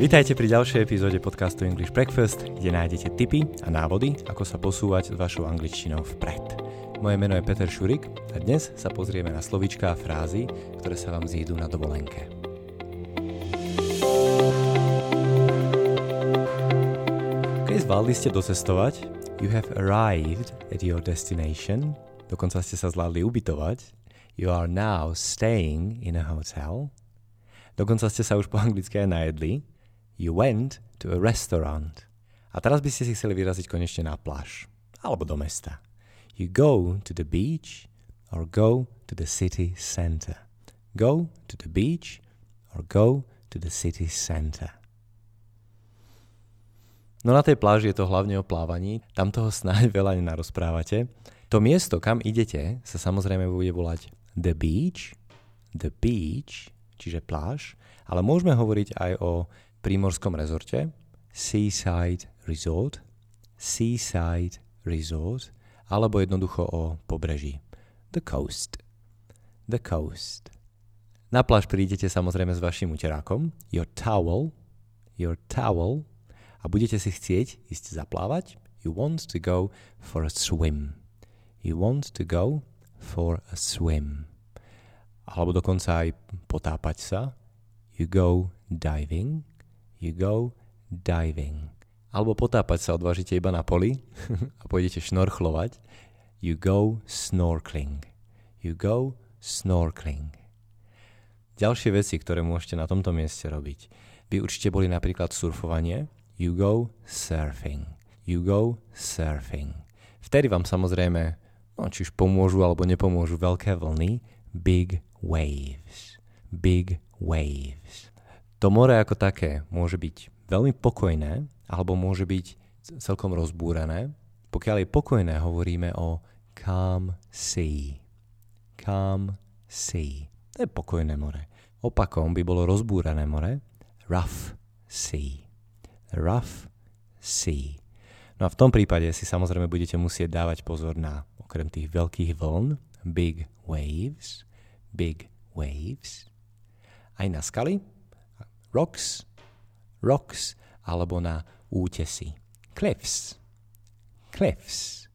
Vítajte pri ďalšej epizóde podcastu English Breakfast, kde nájdete tipy a návody, ako sa posúvať s vašou angličtinou vpred. Moje meno je Peter Šurik a dnes sa pozrieme na slovíčka a frázy, ktoré sa vám zídu na dovolenke. Keď zvládli ste docestovať, you have arrived at your destination, dokonca ste sa zvládli ubytovať, you are now staying in a hotel, dokonca ste sa už po anglicky aj najedli, You went to a restaurant. A teraz by ste si chceli vyraziť konečne na pláž. Alebo do mesta. You go to the beach or go to the city center. Go to the beach or go to the city center. No na tej pláži je to hlavne o plávaní, tam toho snáď veľa nenarozprávate. To miesto, kam idete, sa samozrejme bude volať the beach, the beach, čiže pláž, ale môžeme hovoriť aj o prímorskom rezorte, Seaside Resort, Seaside Resort, alebo jednoducho o pobreží. The Coast. The Coast. Na pláž prídete samozrejme s vašim uterákom, your towel, your towel, a budete si chcieť ísť zaplávať, you want to go for a swim. You want to go for a swim. Alebo dokonca aj potápať sa, you go diving, you go diving. Alebo potápať sa odvážite iba na poli a pôjdete šnorchlovať. You go snorkeling. You go snorkeling. Ďalšie veci, ktoré môžete na tomto mieste robiť. By určite boli napríklad surfovanie. You go surfing. You go surfing. Vtedy vám samozrejme, no, či už pomôžu alebo nepomôžu veľké vlny, big waves. Big waves. To more ako také môže byť veľmi pokojné alebo môže byť celkom rozbúrené. Pokiaľ je pokojné, hovoríme o calm sea. Calm sea. To je pokojné more. Opakom by bolo rozbúrené more. Rough sea. Rough sea. No a v tom prípade si samozrejme budete musieť dávať pozor na okrem tých veľkých vln, big waves, big waves, aj na skaly, rocks, rocks alebo na útesy. Cliffs, cliffs.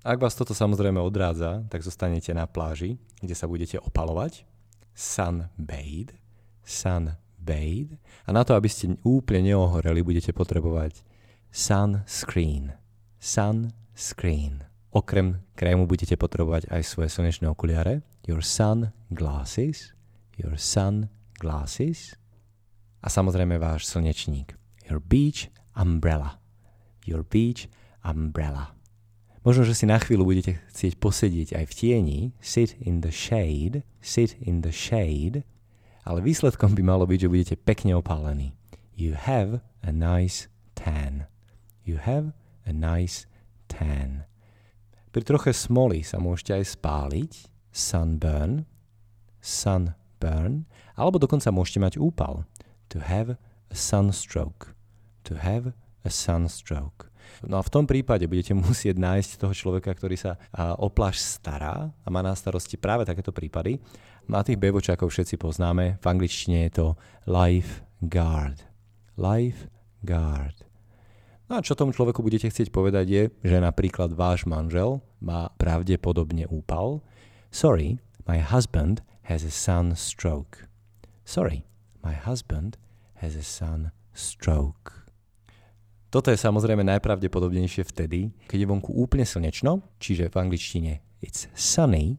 Ak vás toto samozrejme odrádza, tak zostanete na pláži, kde sa budete opalovať. Sunbathe, sunbathe. A na to, aby ste úplne neohoreli, budete potrebovať sunscreen, sunscreen. Okrem krému budete potrebovať aj svoje slnečné okuliare, your sun your sun glasses a samozrejme váš slnečník. Your beach umbrella. Your beach umbrella. Možno, že si na chvíľu budete chcieť posedieť aj v tieni, sit in the shade, sit in the shade, ale výsledkom by malo byť, že budete pekne opálení. You have a nice tan. You have a nice tan. Pri troche smoly sa môžete aj spáliť, sunburn, sunburn, alebo dokonca môžete mať úpal, to have a sunstroke. To have a sunstroke. No a v tom prípade budete musieť nájsť toho človeka, ktorý sa o pláž stará a má na starosti práve takéto prípady. Na tých bevočákov všetci poznáme. V angličtine je to lifeguard. Lifeguard. No a čo tomu človeku budete chcieť povedať je, že napríklad váš manžel má pravdepodobne úpal. Sorry, my husband has a sunstroke. Sorry, My husband has a son stroke. Toto je samozrejme najpravdepodobnejšie vtedy, keď je vonku úplne slnečno, čiže v angličtine it's sunny,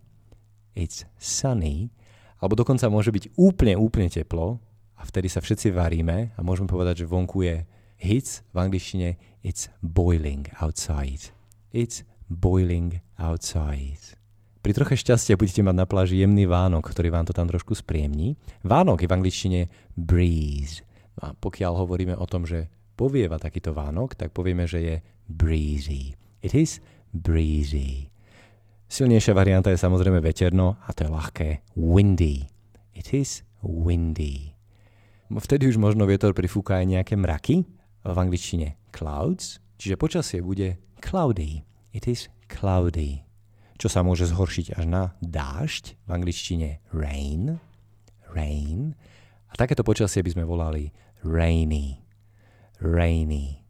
it's sunny, alebo dokonca môže byť úplne, úplne teplo a vtedy sa všetci varíme a môžeme povedať, že vonku je hits, v angličtine it's boiling outside. It's boiling outside. Pri troche šťastia budete mať na pláži jemný vánok, ktorý vám to tam trošku spriemní. Vánok je v angličtine breeze. A pokiaľ hovoríme o tom, že povieva takýto vánok, tak povieme, že je breezy. It is breezy. Silnejšia varianta je samozrejme veterno a to je ľahké. Windy. It is windy. Vtedy už možno vietor prifúka aj nejaké mraky, v angličtine clouds, čiže počasie bude cloudy. It is cloudy čo sa môže zhoršiť až na dážď, v angličtine rain, rain. A takéto počasie by sme volali rainy, rainy.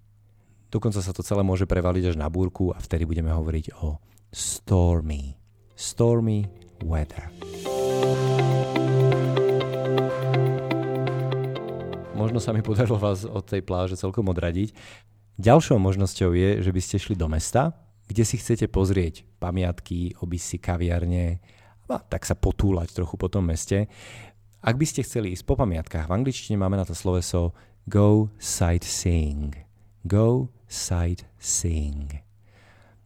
Dokonca sa to celé môže prevaliť až na búrku a vtedy budeme hovoriť o stormy. Stormy weather. Možno sa mi podarilo vás od tej pláže celkom odradiť. Ďalšou možnosťou je, že by ste šli do mesta, kde si chcete pozrieť pamiatky, obísť si kaviarne, a tak sa potúlať trochu po tom meste. Ak by ste chceli ísť po pamiatkách, v angličtine máme na to sloveso go sightseeing. Go sightseeing.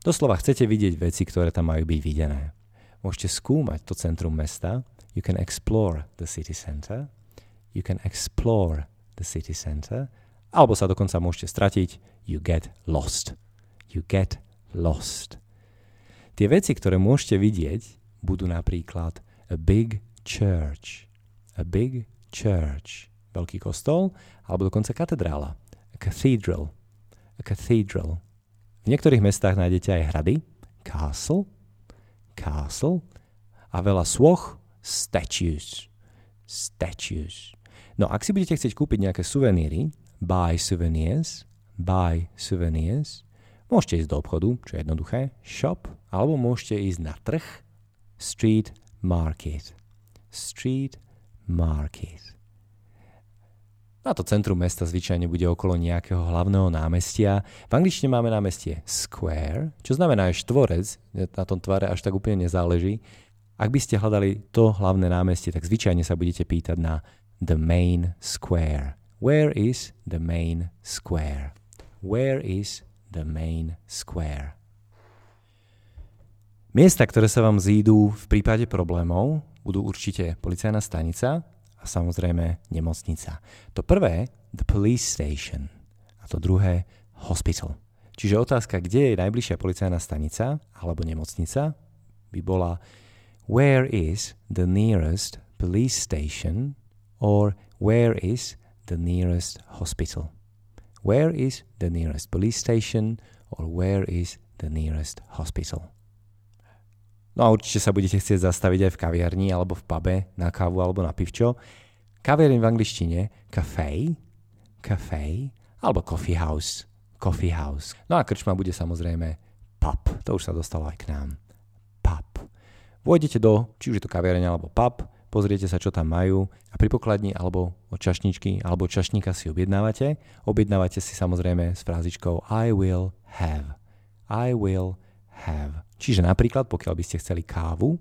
Doslova chcete vidieť veci, ktoré tam majú byť videné. Môžete skúmať to centrum mesta. You can explore the city center. You can explore the city center. Alebo sa dokonca môžete stratiť. You get lost. You get lost. Tie veci, ktoré môžete vidieť, budú napríklad a big church. A big church. Veľký kostol, alebo dokonca katedrála. A cathedral a cathedral. V niektorých mestách nájdete aj hrady, castle, castle a veľa svoch, statues, statues. No ak si budete chcieť kúpiť nejaké suveníry, buy souvenirs, buy souvenirs, môžete ísť do obchodu, čo je jednoduché, shop, alebo môžete ísť na trh, street market. Street market. A to centrum mesta zvyčajne bude okolo nejakého hlavného námestia. V angličtine máme námestie square, čo znamená aj štvorec, na tom tvare až tak úplne nezáleží. Ak by ste hľadali to hlavné námestie, tak zvyčajne sa budete pýtať na the main square. Where is the main square? Where is the main square? Miesta, ktoré sa vám zídu v prípade problémov, budú určite policajná stanica, a samozrejme nemocnica. To prvé, the police station a to druhé, hospital. Čiže otázka, kde je najbližšia policajná stanica alebo nemocnica, by bola where is the nearest police station or where is the nearest hospital. Where is the nearest police station or where is the nearest hospital. No a určite sa budete chcieť zastaviť aj v kaviarni alebo v pube na kávu alebo na pivčo. Kaviareň v angličtine café, café alebo coffee house, coffee house. No a krčma bude samozrejme pub. To už sa dostalo aj k nám. Pub. Vôjdete do, či už je to kaviareň alebo pub, pozriete sa, čo tam majú a pri pokladni alebo od čašničky alebo čašníka si objednávate. Objednávate si samozrejme s frázičkou I will have. I will have. Čiže napríklad, pokiaľ by ste chceli kávu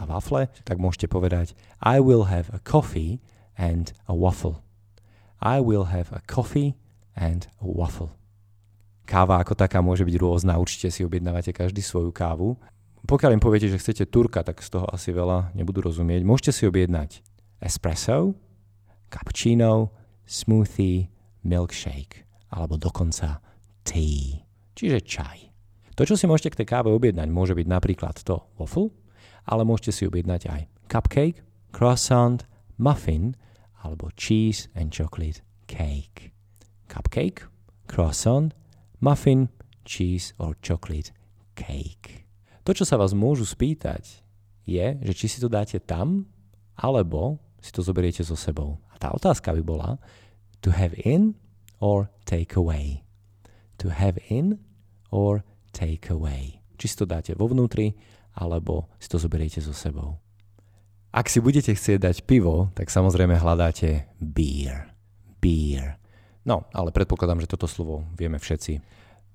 a wafle, tak môžete povedať I will have a coffee and a waffle. I will have a coffee and a waffle. Káva ako taká môže byť rôzna, určite si objednávate každý svoju kávu. Pokiaľ im poviete, že chcete turka, tak z toho asi veľa nebudú rozumieť. Môžete si objednať espresso, cappuccino, smoothie, milkshake alebo dokonca tea, čiže čaj. To, čo si môžete k tej káve objednať, môže byť napríklad to waffle, ale môžete si objednať aj cupcake, croissant, muffin alebo cheese and chocolate cake. Cupcake, croissant, muffin, cheese or chocolate cake. To, čo sa vás môžu spýtať, je, že či si to dáte tam, alebo si to zoberiete so sebou. A tá otázka by bola to have in or take away. To have in or take away. Či si to dáte vo vnútri, alebo si to zoberiete so sebou. Ak si budete chcieť dať pivo, tak samozrejme hľadáte beer. Beer. No, ale predpokladám, že toto slovo vieme všetci.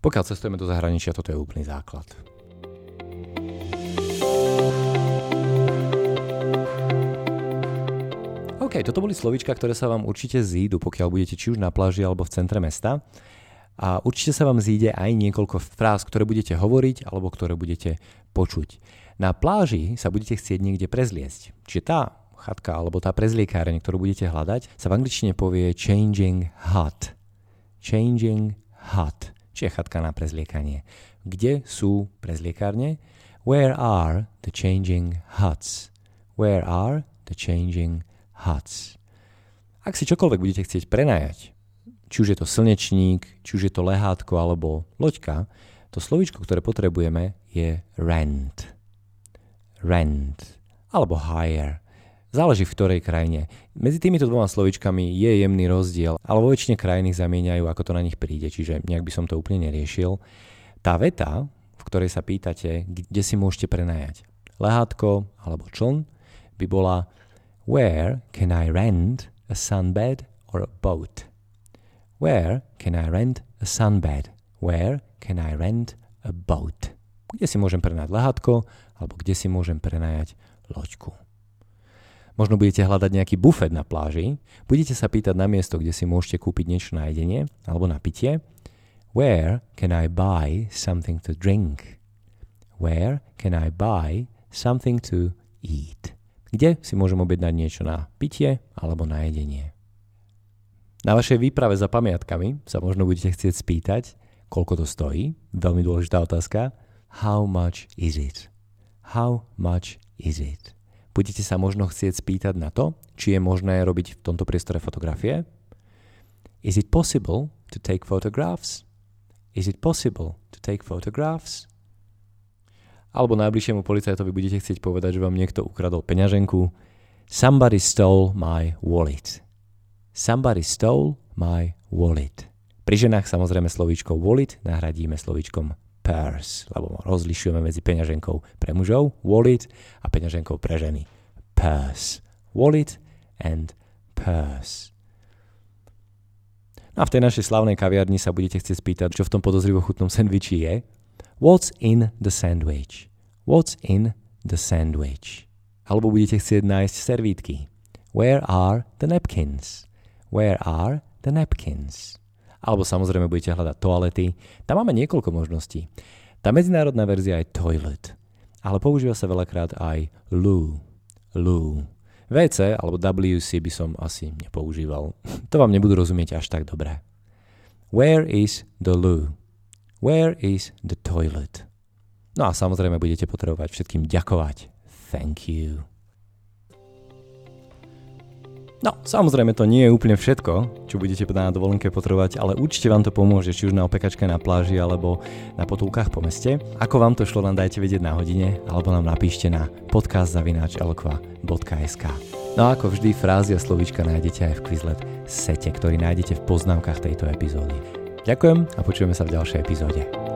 Pokiaľ cestujeme do zahraničia, toto je úplný základ. OK, toto boli slovička, ktoré sa vám určite zídu, pokiaľ budete či už na pláži alebo v centre mesta. A určite sa vám zíde aj niekoľko fráz, ktoré budete hovoriť alebo ktoré budete počuť. Na pláži sa budete chcieť niekde prezliesť. Čiže tá chatka alebo tá prezliekáreň, ktorú budete hľadať, sa v angličtine povie changing hut. Changing hut, čiže chatka na prezliekanie. Kde sú prezliekárne? Where are the changing huts? Where are the changing huts? Ak si čokoľvek budete chcieť prenajať, či už je to slnečník, či už je to lehátko alebo loďka, to slovíčko, ktoré potrebujeme, je rent. Rent. Alebo hire. Záleží v ktorej krajine. Medzi týmito dvoma slovičkami je jemný rozdiel, ale vo väčšine krajín ich zamieňajú, ako to na nich príde, čiže nejak by som to úplne neriešil. Tá veta, v ktorej sa pýtate, kde si môžete prenajať lehátko alebo čln, by bola Where can I rent a sunbed or a boat? Where can I rent a sunbed? Where can I rent a boat? Kde si môžem prenajať lehátko alebo kde si môžem prenajať loďku? Možno budete hľadať nejaký bufet na pláži, budete sa pýtať na miesto, kde si môžete kúpiť niečo na jedenie alebo na pitie. Where can I buy something to drink? Where can I buy something to eat? Kde si môžem objednať niečo na pitie alebo na jedenie? Na vašej výprave za pamiatkami sa možno budete chcieť spýtať, koľko to stojí. Veľmi dôležitá otázka. How much is it? How much is it? Budete sa možno chcieť spýtať na to, či je možné robiť v tomto priestore fotografie. Is it possible to take photographs? Is it possible to take photographs? Alebo najbližšiemu policajtovi budete chcieť povedať, že vám niekto ukradol peňaženku. Somebody stole my wallet. Somebody stole my wallet. Pri ženách samozrejme slovíčko wallet nahradíme slovíčkom purse, lebo rozlišujeme medzi peňaženkou pre mužov, wallet, a peňaženkou pre ženy, purse. Wallet and purse. No a v tej našej slavnej kaviarni sa budete chcieť spýtať, čo v tom podozrivo chutnom sandviči je. What's in the sandwich? What's in the sandwich? Alebo budete chcieť nájsť servítky. Where are the napkins? Where are the napkins? alebo samozrejme budete hľadať toalety. Tam máme niekoľko možností. Tá medzinárodná verzia je toilet, ale používa sa veľakrát aj loo. Loo. WC alebo WC by som asi nepoužíval. To vám nebudú rozumieť až tak dobre. Where is the loo? Where is the toilet? No a samozrejme budete potrebovať všetkým ďakovať. Thank you. No, samozrejme to nie je úplne všetko, čo budete na dovolenke potrebovať, ale určite vám to pomôže, či už na opekačke na pláži alebo na potulkách po meste. Ako vám to šlo, nám dajte vedieť na hodine alebo nám napíšte na podcastzavináčelkva.sk No a ako vždy, frázy a slovíčka nájdete aj v Quizlet sete, ktorý nájdete v poznámkach tejto epizódy. Ďakujem a počujeme sa v ďalšej epizóde.